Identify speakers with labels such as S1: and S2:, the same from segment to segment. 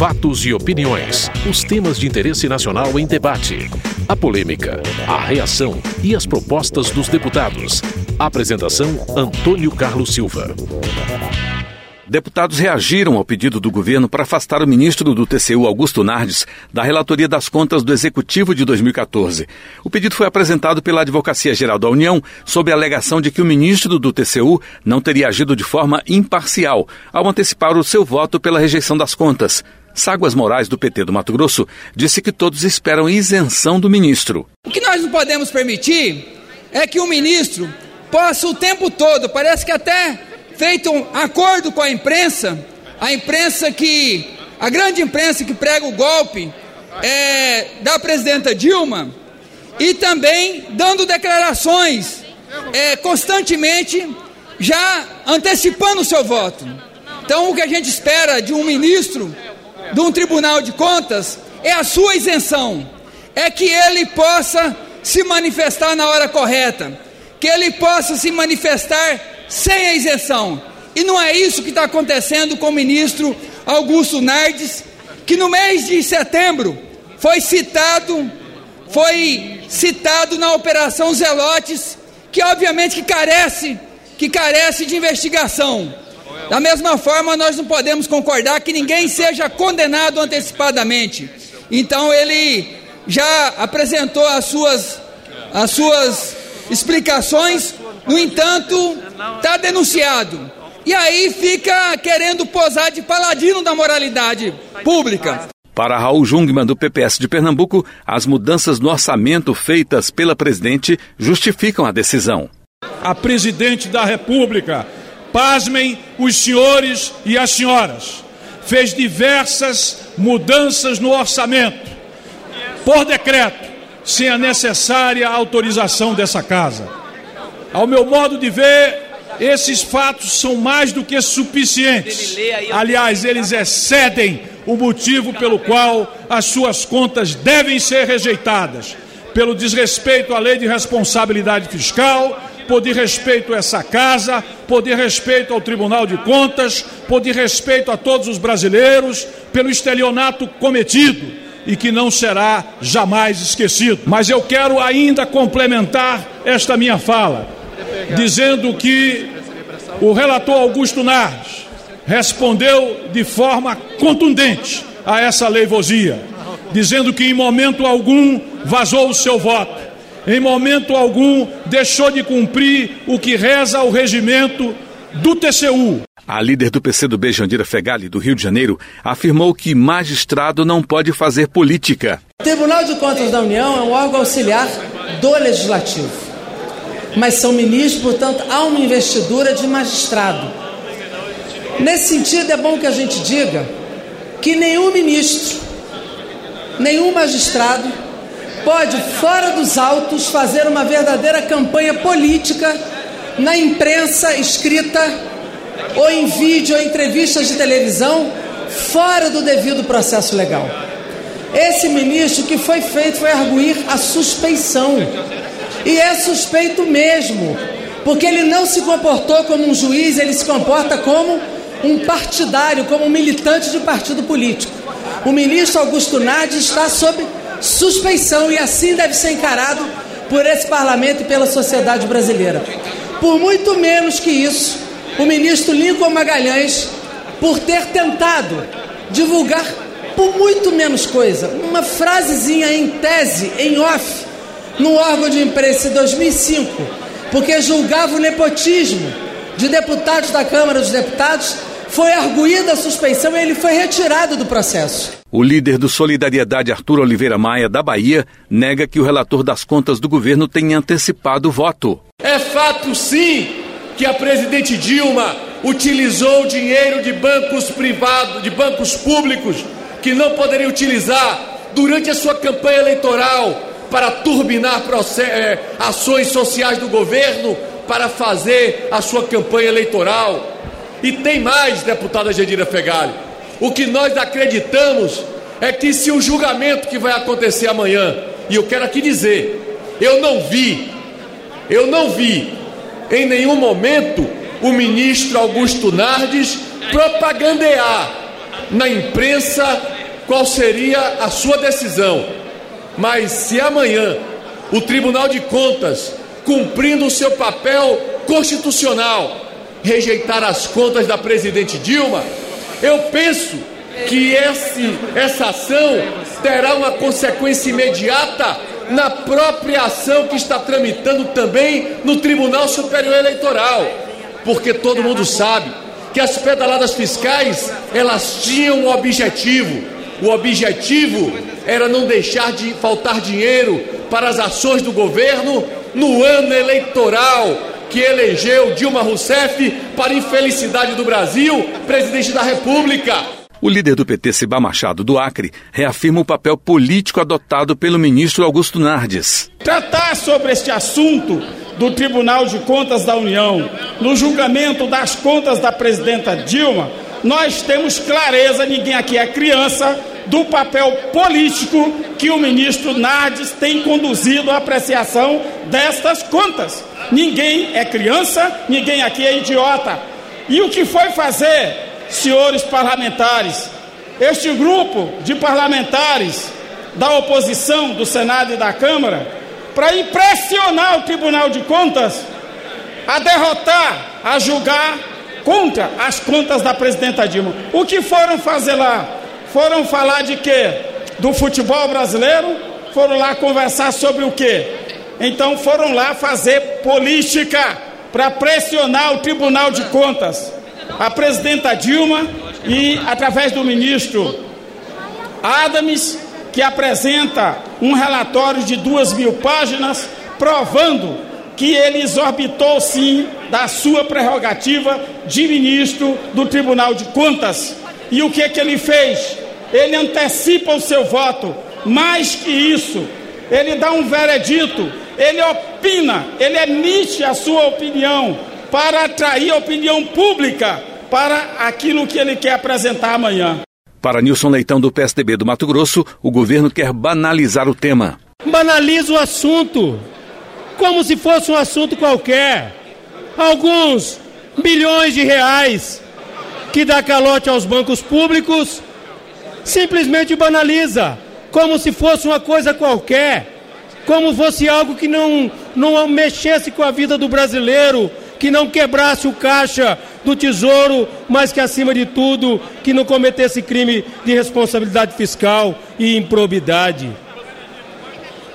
S1: Fatos e opiniões. Os temas de interesse nacional em debate. A polêmica, a reação e as propostas dos deputados. Apresentação: Antônio Carlos Silva.
S2: Deputados reagiram ao pedido do governo para afastar o ministro do TCU, Augusto Nardes, da relatoria das contas do Executivo de 2014. O pedido foi apresentado pela Advocacia Geral da União sob a alegação de que o ministro do TCU não teria agido de forma imparcial ao antecipar o seu voto pela rejeição das contas. Ságuas Moraes, do PT do Mato Grosso, disse que todos esperam isenção do ministro.
S3: O que nós não podemos permitir é que o ministro possa o tempo todo, parece que até feito um acordo com a imprensa, a imprensa que, a grande imprensa que prega o golpe é, da presidenta Dilma, e também dando declarações é, constantemente, já antecipando o seu voto. Então, o que a gente espera de um ministro de um tribunal de contas é a sua isenção, é que ele possa se manifestar na hora correta, que ele possa se manifestar sem a isenção. E não é isso que está acontecendo com o ministro Augusto Nardes, que no mês de setembro foi citado, foi citado na Operação Zelotes, que obviamente que carece, que carece de investigação. Da mesma forma, nós não podemos concordar que ninguém seja condenado antecipadamente. Então ele já apresentou as suas, as suas explicações, no entanto, está denunciado. E aí fica querendo posar de paladino da moralidade pública.
S2: Para Raul Jungmann, do PPS de Pernambuco, as mudanças no orçamento feitas pela presidente justificam a decisão.
S4: A presidente da República, pasmem os senhores e as senhoras, fez diversas mudanças no orçamento, por decreto, sem a necessária autorização dessa casa. Ao meu modo de ver, esses fatos são mais do que suficientes. Aliás, eles excedem o motivo pelo qual as suas contas devem ser rejeitadas. Pelo desrespeito à lei de responsabilidade fiscal, por de respeito a essa casa, por de respeito ao Tribunal de Contas, por de respeito a todos os brasileiros, pelo estelionato cometido e que não será jamais esquecido. Mas eu quero ainda complementar esta minha fala dizendo que o relator Augusto Nardes respondeu de forma contundente a essa leivosia, dizendo que em momento algum vazou o seu voto, em momento algum deixou de cumprir o que reza o regimento do TCU.
S2: A líder do PCdoB, Jandira Fegali, do Rio de Janeiro, afirmou que magistrado não pode fazer política.
S5: O Tribunal de Contas da União é um órgão auxiliar do Legislativo mas são ministros, portanto, há uma investidura de magistrado. Nesse sentido, é bom que a gente diga que nenhum ministro, nenhum magistrado pode, fora dos autos, fazer uma verdadeira campanha política na imprensa escrita, ou em vídeo, ou entrevistas de televisão, fora do devido processo legal. Esse ministro, o que foi feito foi arguir a suspeição e é suspeito mesmo, porque ele não se comportou como um juiz, ele se comporta como um partidário, como um militante de partido político. O ministro Augusto Nardes está sob suspeição e assim deve ser encarado por esse parlamento e pela sociedade brasileira. Por muito menos que isso, o ministro Lincoln Magalhães, por ter tentado divulgar por muito menos coisa, uma frasezinha em tese, em off, no órgão de imprensa em 2005, porque julgava o nepotismo de deputados da Câmara dos Deputados, foi arguída a suspeição e ele foi retirado do processo.
S2: O líder do Solidariedade, Arthur Oliveira Maia, da Bahia, nega que o relator das contas do governo tenha antecipado o voto.
S6: É fato, sim, que a presidente Dilma utilizou dinheiro de bancos privados, de bancos públicos, que não poderia utilizar durante a sua campanha eleitoral para turbinar é, ações sociais do governo para fazer a sua campanha eleitoral. E tem mais, deputada Gedira Fegali. O que nós acreditamos é que se o julgamento que vai acontecer amanhã, e eu quero aqui dizer, eu não vi, eu não vi em nenhum momento o ministro Augusto Nardes propagandear na imprensa qual seria a sua decisão. Mas se amanhã o Tribunal de Contas, cumprindo o seu papel constitucional, rejeitar as contas da presidente Dilma, eu penso que esse, essa ação terá uma consequência imediata na própria ação que está tramitando também no Tribunal Superior Eleitoral, porque todo mundo sabe que as pedaladas fiscais elas tinham um objetivo. O objetivo era não deixar de faltar dinheiro para as ações do governo no ano eleitoral que elegeu Dilma Rousseff para infelicidade do Brasil, presidente da República.
S2: O líder do PT, Ciba Machado do Acre, reafirma o papel político adotado pelo ministro Augusto Nardes.
S7: Tratar sobre este assunto do Tribunal de Contas da União, no julgamento das contas da presidenta Dilma, nós temos clareza, ninguém aqui é criança, do papel político que o ministro Nardes tem conduzido a apreciação destas contas. Ninguém é criança, ninguém aqui é idiota. E o que foi fazer, senhores parlamentares? Este grupo de parlamentares da oposição do Senado e da Câmara, para impressionar o Tribunal de Contas a derrotar, a julgar contra as contas da presidenta Dilma. O que foram fazer lá? Foram falar de quê? Do futebol brasileiro? Foram lá conversar sobre o quê? Então foram lá fazer política para pressionar o Tribunal de Contas. A presidenta Dilma e através do ministro Adams, que apresenta um relatório de duas mil páginas provando que ele exorbitou sim da sua prerrogativa de ministro do Tribunal de Contas. E o que que ele fez? Ele antecipa o seu voto. Mais que isso, ele dá um veredito, ele opina, ele emite a sua opinião para atrair a opinião pública para aquilo que ele quer apresentar amanhã.
S2: Para Nilson Leitão, do PSDB do Mato Grosso, o governo quer banalizar o tema.
S8: Banaliza o assunto, como se fosse um assunto qualquer. Alguns bilhões de reais que dá calote aos bancos públicos, simplesmente banaliza, como se fosse uma coisa qualquer, como fosse algo que não, não mexesse com a vida do brasileiro, que não quebrasse o caixa do tesouro, mas que, acima de tudo, que não cometesse crime de responsabilidade fiscal e improbidade.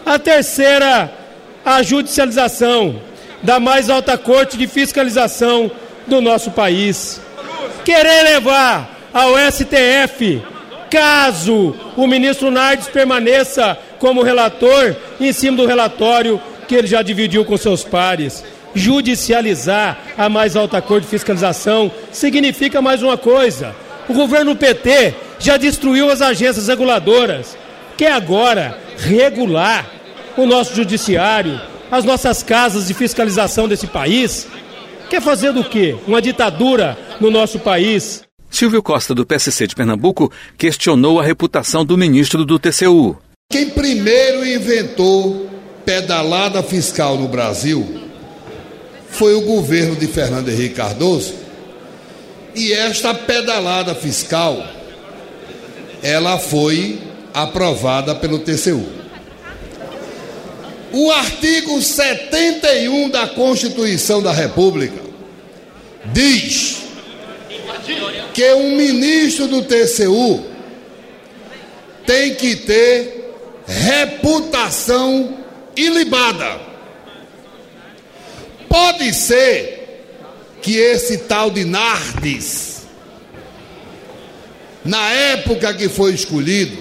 S8: A terceira, a judicialização da mais alta corte de fiscalização do nosso país. Querer levar ao STF, caso o ministro Nardes permaneça como relator em cima do relatório que ele já dividiu com seus pares. Judicializar a mais alta corte de fiscalização significa mais uma coisa. O governo PT já destruiu as agências reguladoras. Quer agora regular o nosso judiciário, as nossas casas de fiscalização desse país? Quer fazer do quê? Uma ditadura no nosso país?
S2: Silvio Costa, do PSC de Pernambuco, questionou a reputação do ministro do TCU.
S9: Quem primeiro inventou pedalada fiscal no Brasil foi o governo de Fernando Henrique Cardoso. E esta pedalada fiscal ela foi aprovada pelo TCU. O artigo 71 da Constituição da República diz que um ministro do TCU tem que ter reputação ilibada. Pode ser que esse tal de Nardes, na época que foi escolhido,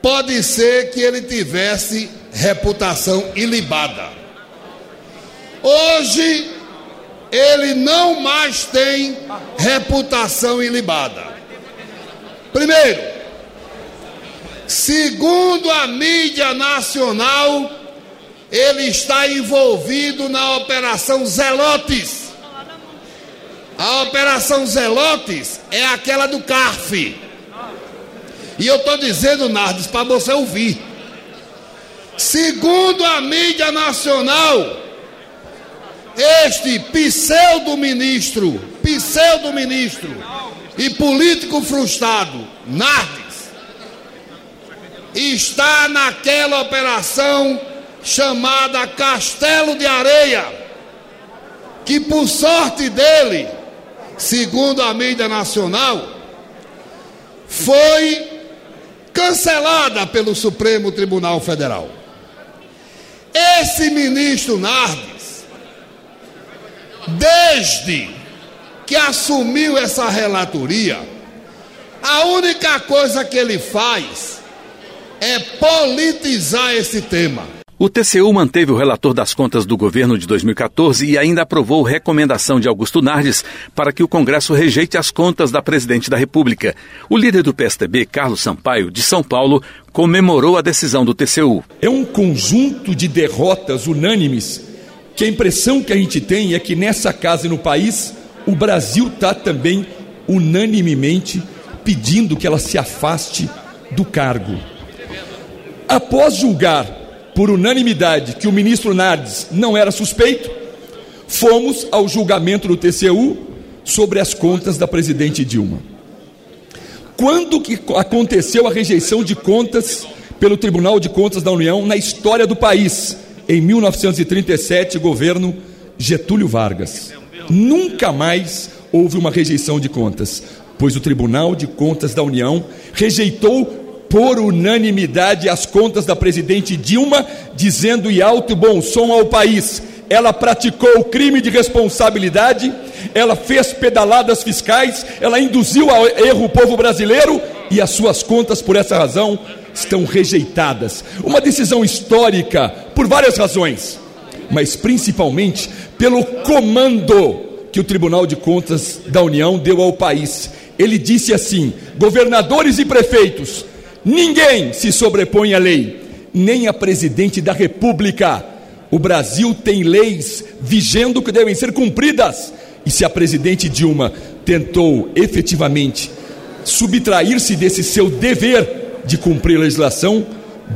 S9: pode ser que ele tivesse reputação ilibada. Hoje, ele não mais tem reputação ilibada. Primeiro, segundo a mídia nacional, ele está envolvido na Operação Zelotes. A Operação Zelotes é aquela do CARF. E eu estou dizendo, Nardes, para você ouvir. Segundo a mídia nacional, este pseudo-ministro, pseudo-ministro, e político frustrado, Nardes, está naquela operação chamada Castelo de Areia, que por sorte dele, segundo a mídia nacional, foi cancelada pelo Supremo Tribunal Federal. Esse ministro Nardes, desde que assumiu essa relatoria, a única coisa que ele faz é politizar esse tema.
S2: O TCU manteve o relator das contas do governo de 2014 e ainda aprovou recomendação de Augusto Nardes para que o Congresso rejeite as contas da presidente da República. O líder do PSDB, Carlos Sampaio, de São Paulo, comemorou a decisão do TCU.
S10: É um conjunto de derrotas unânimes que a impressão que a gente tem é que nessa casa e no país o Brasil está também unanimemente pedindo que ela se afaste do cargo. Após julgar por unanimidade que o ministro Nardes não era suspeito, fomos ao julgamento do TCU sobre as contas da presidente Dilma. Quando que aconteceu a rejeição de contas pelo Tribunal de Contas da União na história do país? Em 1937, governo Getúlio Vargas. Nunca mais houve uma rejeição de contas, pois o Tribunal de Contas da União rejeitou por unanimidade as contas da presidente Dilma, dizendo em alto e bom som ao país: ela praticou o crime de responsabilidade, ela fez pedaladas fiscais, ela induziu ao erro o povo brasileiro e as suas contas, por essa razão, estão rejeitadas. Uma decisão histórica por várias razões, mas principalmente pelo comando que o Tribunal de Contas da União deu ao país. Ele disse assim: governadores e prefeitos Ninguém se sobrepõe à lei, nem a presidente da República. O Brasil tem leis vigendo que devem ser cumpridas. E se a presidente Dilma tentou efetivamente subtrair-se desse seu dever de cumprir a legislação,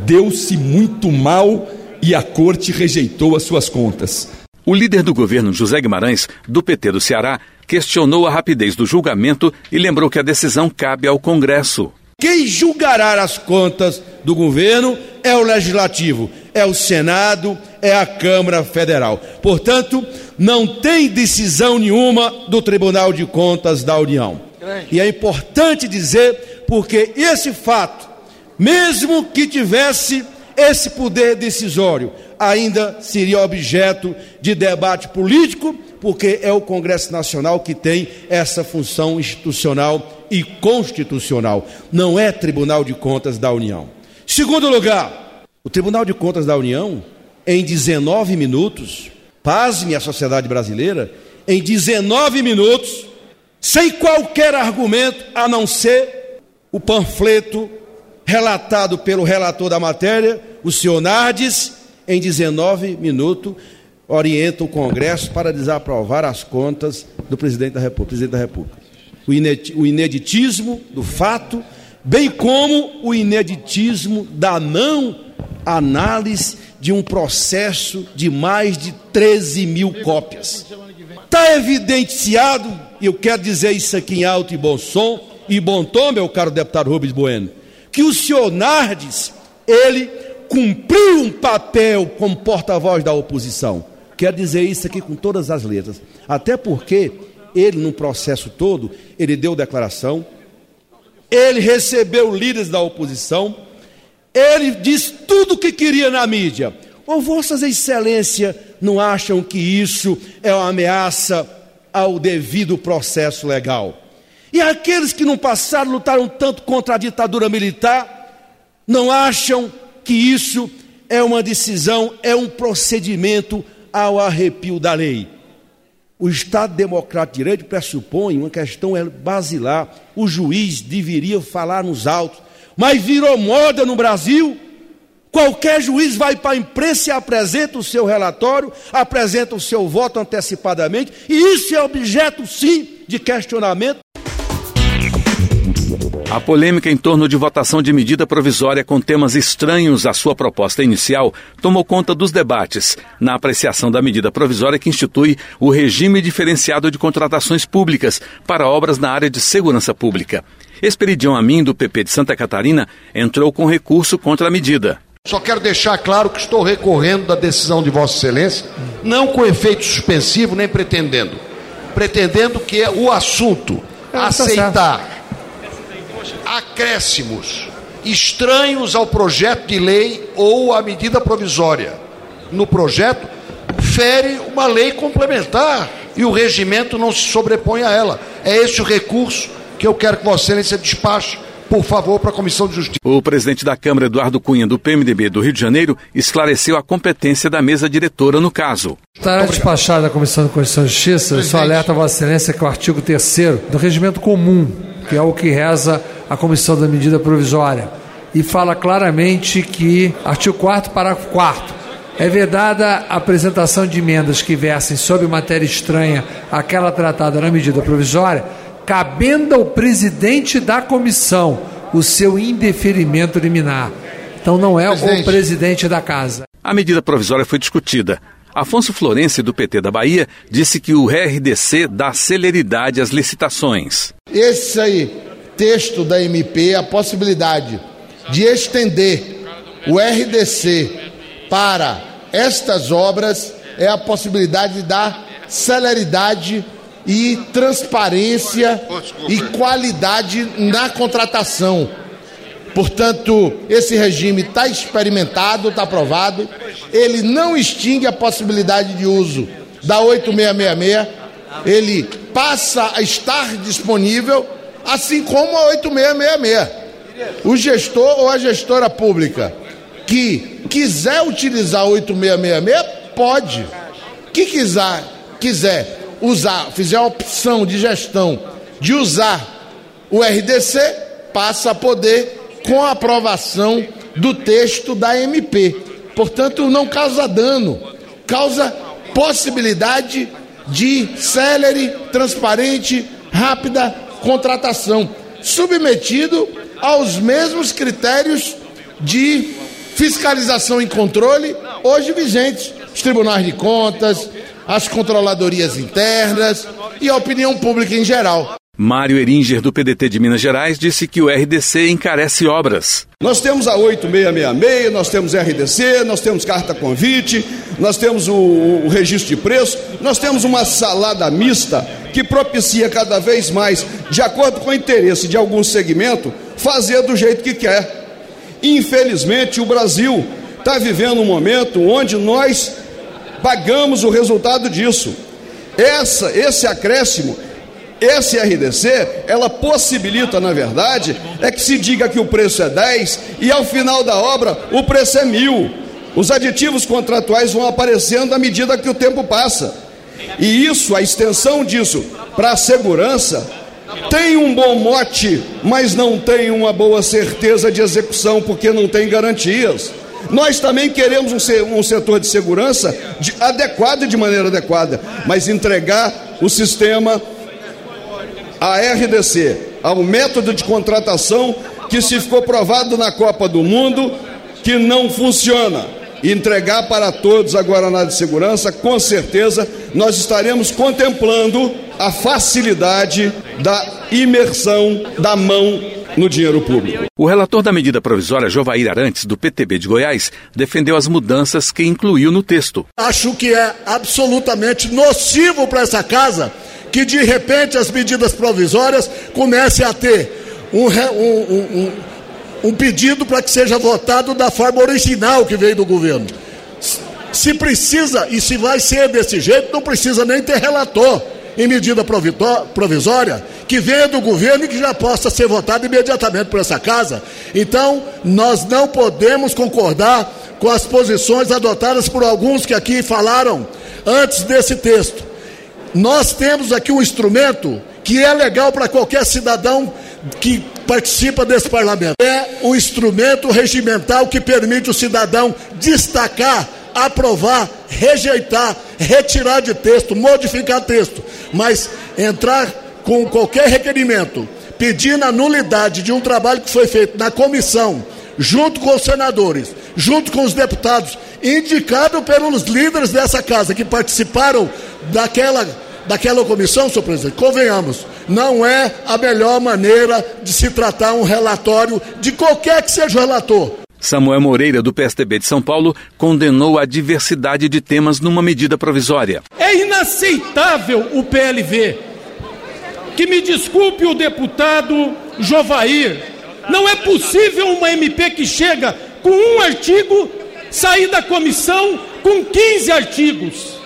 S10: deu-se muito mal e a corte rejeitou as suas contas.
S2: O líder do governo, José Guimarães, do PT do Ceará, questionou a rapidez do julgamento e lembrou que a decisão cabe ao Congresso.
S11: Quem julgará as contas do governo é o legislativo, é o Senado, é a Câmara Federal. Portanto, não tem decisão nenhuma do Tribunal de Contas da União. E é importante dizer, porque esse fato, mesmo que tivesse esse poder decisório, ainda seria objeto de debate político, porque é o Congresso Nacional que tem essa função institucional e constitucional, não é Tribunal de Contas da União. Segundo lugar, o Tribunal de Contas da União, em 19 minutos, pasme a sociedade brasileira, em 19 minutos, sem qualquer argumento a não ser o panfleto relatado pelo relator da matéria, o senhor Nardes, em 19 minutos, orienta o Congresso para desaprovar as contas do presidente da República. Presidente da República. O ineditismo do fato, bem como o ineditismo da não análise de um processo de mais de 13 mil cópias. Está evidenciado, eu quero dizer isso aqui em alto e bom som, e bom tom, meu caro deputado Rubens Bueno, que o senhor Nardes, ele cumpriu um papel como porta-voz da oposição. Quero dizer isso aqui com todas as letras. Até porque ele, no processo todo, ele deu declaração, ele recebeu líderes da oposição, ele disse tudo o que queria na mídia. Ou Vossas Excelências não acham que isso é uma ameaça ao devido processo legal? E aqueles que no passado lutaram tanto contra a ditadura militar, não acham que isso é uma decisão, é um procedimento ao arrepio da lei? O Estado Democrático de Direito pressupõe uma questão basilar. O juiz deveria falar nos autos, mas virou moda no Brasil. Qualquer juiz vai para a imprensa e apresenta o seu relatório, apresenta o seu voto antecipadamente, e isso é objeto, sim, de questionamento
S2: A polêmica em torno de votação de medida provisória com temas estranhos à sua proposta inicial tomou conta dos debates na apreciação da medida provisória que institui o regime diferenciado de contratações públicas para obras na área de segurança pública. Esperidião Amin, do PP de Santa Catarina, entrou com recurso contra a medida.
S12: Só quero deixar claro que estou recorrendo da decisão de Vossa Excelência, não com efeito suspensivo nem pretendendo, pretendendo que o assunto é, tá aceitar acréscimos estranhos ao projeto de lei ou à medida provisória no projeto fere uma lei complementar e o regimento não se sobrepõe a ela. É esse o recurso que eu quero que Vossa Excelência despache por favor, para a Comissão de Justiça.
S2: O presidente da Câmara, Eduardo Cunha, do PMDB do Rio de Janeiro, esclareceu a competência da mesa diretora no caso.
S13: Estará despachada a Comissão de Constituição e Justiça, só alerta a Vossa Excelência que o artigo 3 do Regimento Comum, que é o que reza a Comissão da Medida Provisória, e fala claramente que, artigo 4 parágrafo 4 é vedada a apresentação de emendas que versem sobre matéria estranha àquela tratada na medida provisória, cabendo ao presidente da comissão o seu indeferimento liminar. Então não é presidente. o presidente da casa.
S2: A medida provisória foi discutida. Afonso Florense, do PT da Bahia, disse que o RDC dá celeridade às licitações.
S14: Esse aí, texto da MP, a possibilidade de estender o RDC para estas obras é a possibilidade de dar celeridade e transparência e qualidade na contratação. Portanto, esse regime está experimentado, está aprovado. Ele não extingue a possibilidade de uso da 8666. Ele passa a estar disponível, assim como a 8666. O gestor ou a gestora pública que quiser utilizar 8666 pode. Que quiser, quiser usar, fizer a opção de gestão de usar o RDC, passa a poder com a aprovação do texto da MP. Portanto, não causa dano, causa possibilidade de célere, transparente, rápida contratação, submetido aos mesmos critérios de fiscalização e controle hoje vigentes, os tribunais de contas, as controladorias internas e a opinião pública em geral.
S2: Mário Eringer, do PDT de Minas Gerais, disse que o RDC encarece obras.
S15: Nós temos a 8666, nós temos RDC, nós temos carta convite, nós temos o, o registro de preço, nós temos uma salada mista que propicia cada vez mais, de acordo com o interesse de algum segmento, fazer do jeito que quer. Infelizmente, o Brasil está vivendo um momento onde nós pagamos o resultado disso. Essa, esse acréscimo, esse RDC, ela possibilita, na verdade, é que se diga que o preço é 10 e ao final da obra o preço é mil. Os aditivos contratuais vão aparecendo à medida que o tempo passa. E isso, a extensão disso para a segurança, tem um bom mote, mas não tem uma boa certeza de execução, porque não tem garantias. Nós também queremos um, setor de segurança de, adequado de maneira adequada, mas entregar o sistema a RDC, ao método de contratação que se ficou provado na Copa do Mundo que não funciona. Entregar para todos agora na de segurança, com certeza nós estaremos contemplando a facilidade da imersão da mão no dinheiro público.
S2: O relator da medida provisória, Jovair Arantes, do PTB de Goiás, defendeu as mudanças que incluiu no texto.
S16: Acho que é absolutamente nocivo para essa casa que, de repente, as medidas provisórias comecem a ter um, um, um, um pedido para que seja votado da forma original que veio do governo. Se precisa, e se vai ser desse jeito, não precisa nem ter relator em medida provisória que venha do governo e que já possa ser votado imediatamente por essa casa. Então, nós não podemos concordar com as posições adotadas por alguns que aqui falaram antes desse texto. Nós temos aqui um instrumento que é legal para qualquer cidadão que participa desse parlamento. É o instrumento regimental que permite o cidadão destacar aprovar, rejeitar, retirar de texto, modificar texto, mas entrar com qualquer requerimento pedindo a nulidade de um trabalho que foi feito na comissão, junto com os senadores, junto com os deputados, indicado pelos líderes dessa casa que participaram daquela, daquela comissão, senhor presidente. Convenhamos, não é a melhor maneira de se tratar um relatório de qualquer que seja o relator.
S2: Samuel Moreira, do PSDB de São Paulo, condenou a diversidade de temas numa medida provisória.
S8: É inaceitável o PLV. Que me desculpe o deputado Jovair. Não é possível uma MP que chega com um artigo sair da comissão com 15 artigos.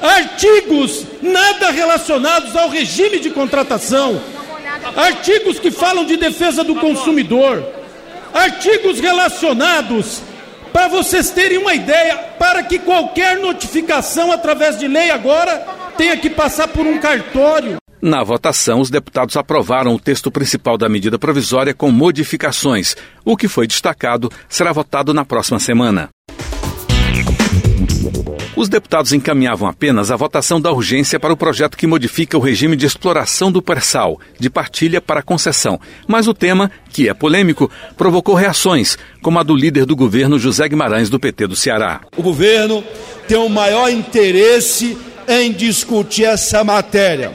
S8: Artigos nada relacionados ao regime de contratação. Artigos que falam de defesa do consumidor artigos relacionados, para vocês terem uma ideia, para que qualquer notificação através de lei agora tenha que passar por um cartório.
S2: Na votação, os deputados aprovaram o texto principal da medida provisória com modificações. O que foi destacado será votado na próxima semana. Os deputados encaminhavam apenas a votação da urgência para o projeto que modifica o regime de exploração do pré-sal, de partilha para concessão. Mas o tema, que é polêmico, provocou reações, como a do líder do governo José Guimarães, do PT do Ceará.
S11: O governo tem o maior interesse em discutir essa matéria.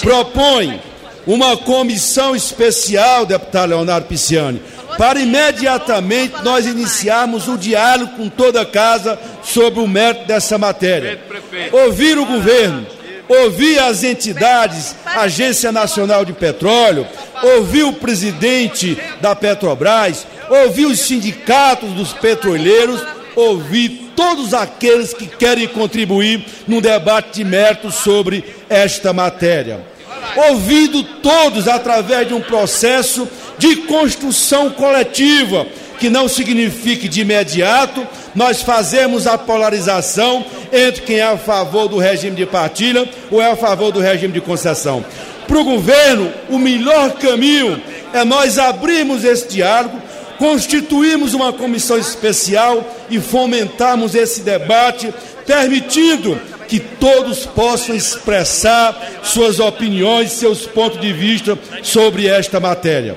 S11: Propõe uma comissão especial, deputado Leonardo Pisciani, para imediatamente nós iniciarmos o diálogo com toda a casa sobre o mérito dessa matéria. Ouvir o governo, ouvir as entidades, Agência Nacional de Petróleo, ouvir o presidente da Petrobras, ouvir os sindicatos dos petroleiros, ouvir todos aqueles que querem contribuir num debate de mérito sobre esta matéria. Ouvido todos através de um processo de construção coletiva, que não signifique de imediato nós fazemos a polarização entre quem é a favor do regime de partilha ou é a favor do regime de concessão. Para o governo, o melhor caminho é nós abrirmos esse diálogo, constituirmos uma comissão especial e fomentarmos esse debate, permitindo que todos possam expressar suas opiniões, seus pontos de vista sobre esta matéria.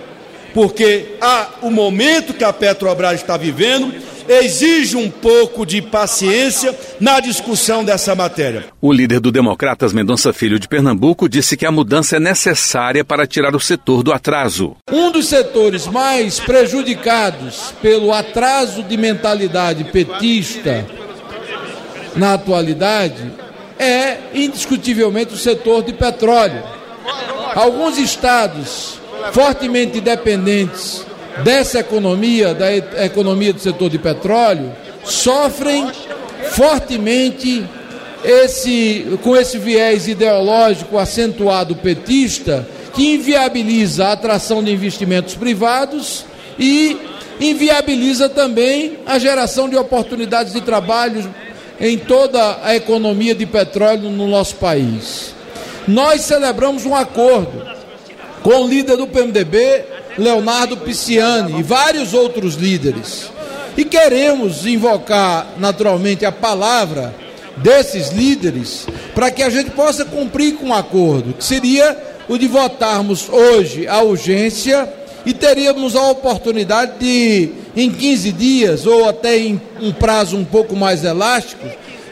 S11: Porque há o momento que a Petrobras está vivendo exige um pouco de paciência na discussão dessa matéria.
S2: O líder do Democratas, Mendonça Filho de Pernambuco, disse que a mudança é necessária para tirar o setor do atraso.
S17: Um dos setores mais prejudicados pelo atraso de mentalidade petista na atualidade é indiscutivelmente o setor de petróleo. Alguns estados fortemente dependentes dessa economia, da economia do setor de petróleo, sofrem fortemente esse, com esse viés ideológico acentuado petista, que inviabiliza a atração de investimentos privados e inviabiliza também a geração de oportunidades de trabalho em toda a economia de petróleo no nosso país. Nós celebramos um acordo com o líder do PMDB, Leonardo Pisciani, e vários outros líderes. E queremos invocar, naturalmente, a palavra desses líderes para que a gente possa cumprir com o um acordo, que seria o de votarmos hoje a urgência e teríamos a oportunidade de, em 15 dias ou até em um prazo um pouco mais elástico,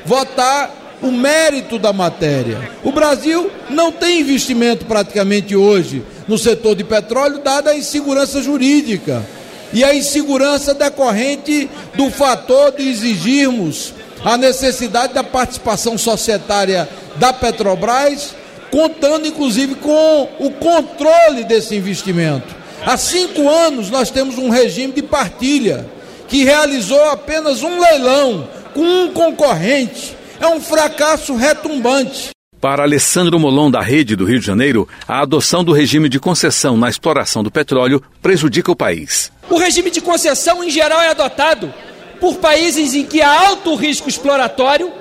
S17: votar o mérito da matéria. O Brasil não tem investimento praticamente hoje no setor de petróleo, dada a insegurança jurídica e a insegurança decorrente do fator de exigirmos a necessidade da participação societária da Petrobras, contando inclusive com o controle desse investimento. Há cinco anos nós temos um regime de partilha que realizou apenas um leilão com um concorrente. É um fracasso retumbante.
S2: Para Alessandro Molon, da Rede do Rio de Janeiro, a adoção do regime de concessão na exploração do petróleo prejudica o país.
S18: O regime de concessão, em geral, é adotado por países em que há alto risco exploratório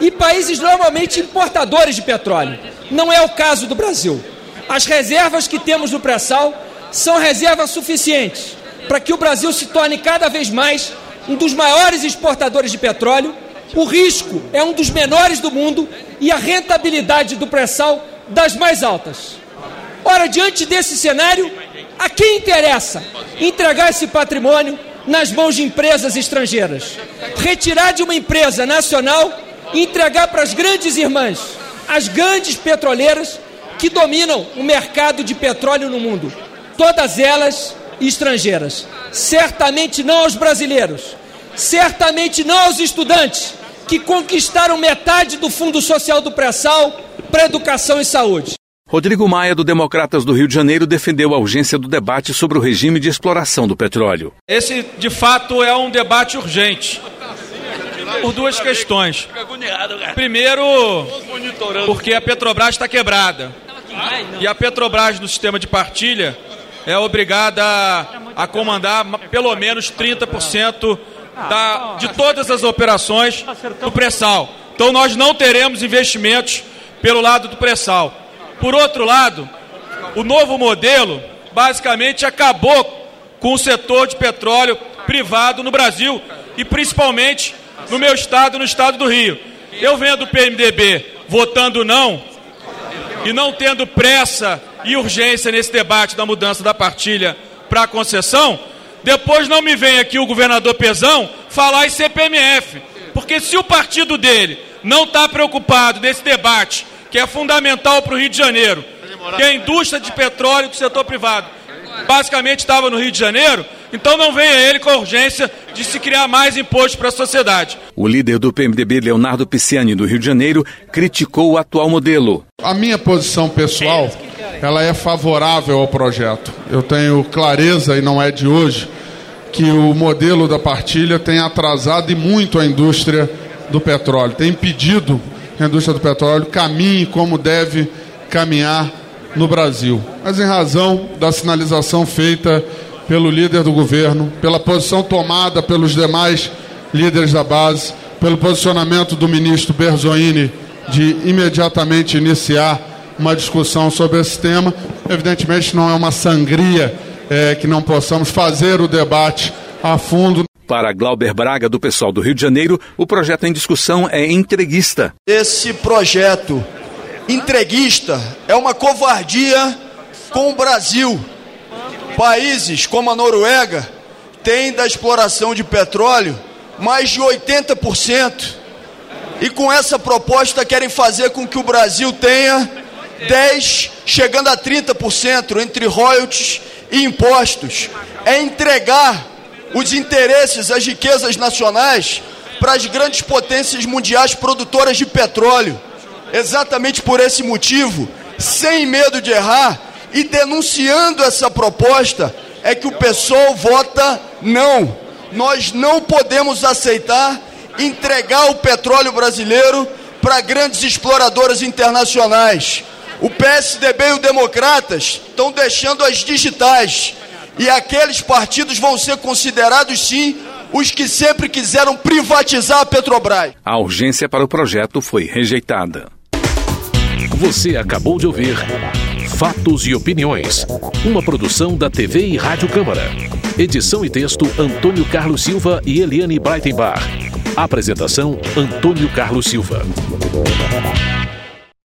S18: e países normalmente importadores de petróleo. Não é o caso do Brasil. As reservas que temos no pré-sal são reservas suficientes para que o Brasil se torne cada vez mais um dos maiores exportadores de petróleo o risco é um dos menores do mundo e a rentabilidade do pré-sal das mais altas. Ora, diante desse cenário, a quem interessa entregar esse patrimônio nas mãos de empresas estrangeiras? Retirar de uma empresa nacional e entregar para as grandes irmãs, as grandes petroleiras que dominam o mercado de petróleo no mundo, todas elas estrangeiras. Certamente não aos brasileiros, certamente não aos estudantes que conquistaram metade do Fundo Social do Pré-Sal para educação e saúde.
S2: Rodrigo Maia, do Democratas do Rio de Janeiro, defendeu a urgência do debate sobre o regime de exploração do petróleo.
S19: Esse, de fato, é um debate urgente. Por duas questões. Primeiro, porque a Petrobras está quebrada. E a Petrobras, no sistema de partilha, é obrigada a, a comandar pelo menos 30% da, de todas as operações do pré-sal. Então nós não teremos investimentos pelo lado do pré-sal. Por outro lado, o novo modelo basicamente acabou com o setor de petróleo privado no Brasil e principalmente no meu estado, no estado do Rio. Eu venho do PMDB votando não e não tendo pressa e urgência nesse debate da mudança da partilha para a concessão, depois não me vem aqui o governador Pezão falar em CPMF. Porque se o partido dele não está preocupado nesse debate, que é fundamental para o Rio de Janeiro, que é a indústria de petróleo do setor privado, basicamente estava no Rio de Janeiro, então não venha ele com a urgência de se criar mais imposto para a sociedade.
S2: O líder do PMDB, Leonardo Pisciani, do Rio de Janeiro, criticou o atual modelo.
S20: A minha posição pessoal, ela é favorável ao projeto. Eu tenho clareza, e não é de hoje, que o modelo da partilha tem atrasado e muito a indústria do petróleo, tem impedido que a indústria do petróleo caminhe como deve caminhar no Brasil. Mas em razão da sinalização feita pelo líder do governo, pela posição tomada pelos demais líderes da base, pelo posicionamento do ministro Berzoini de imediatamente iniciar uma discussão sobre esse tema. Evidentemente, não é uma sangria é, que não possamos fazer o debate a fundo.
S2: Para Glauber Braga, do pessoal do Rio de Janeiro, o projeto em discussão é entreguista.
S21: Esse projeto entreguista é uma covardia com o Brasil Países como a Noruega têm da exploração de petróleo mais de 80%. E com essa proposta querem fazer com que o Brasil tenha 10, chegando a 30% entre royalties e impostos. É entregar os interesses, as riquezas nacionais para as grandes potências mundiais produtoras de petróleo. Exatamente por esse motivo, sem medo de errar, e denunciando essa proposta é que o pessoal vota não. Nós não podemos aceitar entregar o petróleo brasileiro para grandes exploradoras internacionais. O PSDB e o Democratas estão deixando as digitais. E aqueles partidos vão ser considerados, sim, os que sempre quiseram privatizar a Petrobras.
S2: A urgência para o projeto foi rejeitada.
S1: Você acabou de ouvir Fatos e Opiniões. Uma produção da TV e Rádio Câmara. Edição e texto Antônio Carlos Silva e Eliane Breitenbach. Apresentação Antônio Carlos Silva.